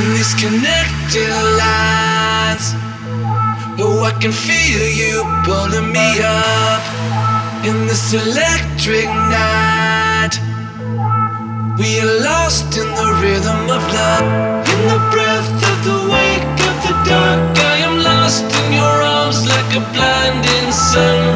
in these connected lines. Oh, I can feel you pulling me up in this electric night. We are lost in the rhythm of love, in the breath of the wake of the dark. I am lost in your arms like a blinding sun.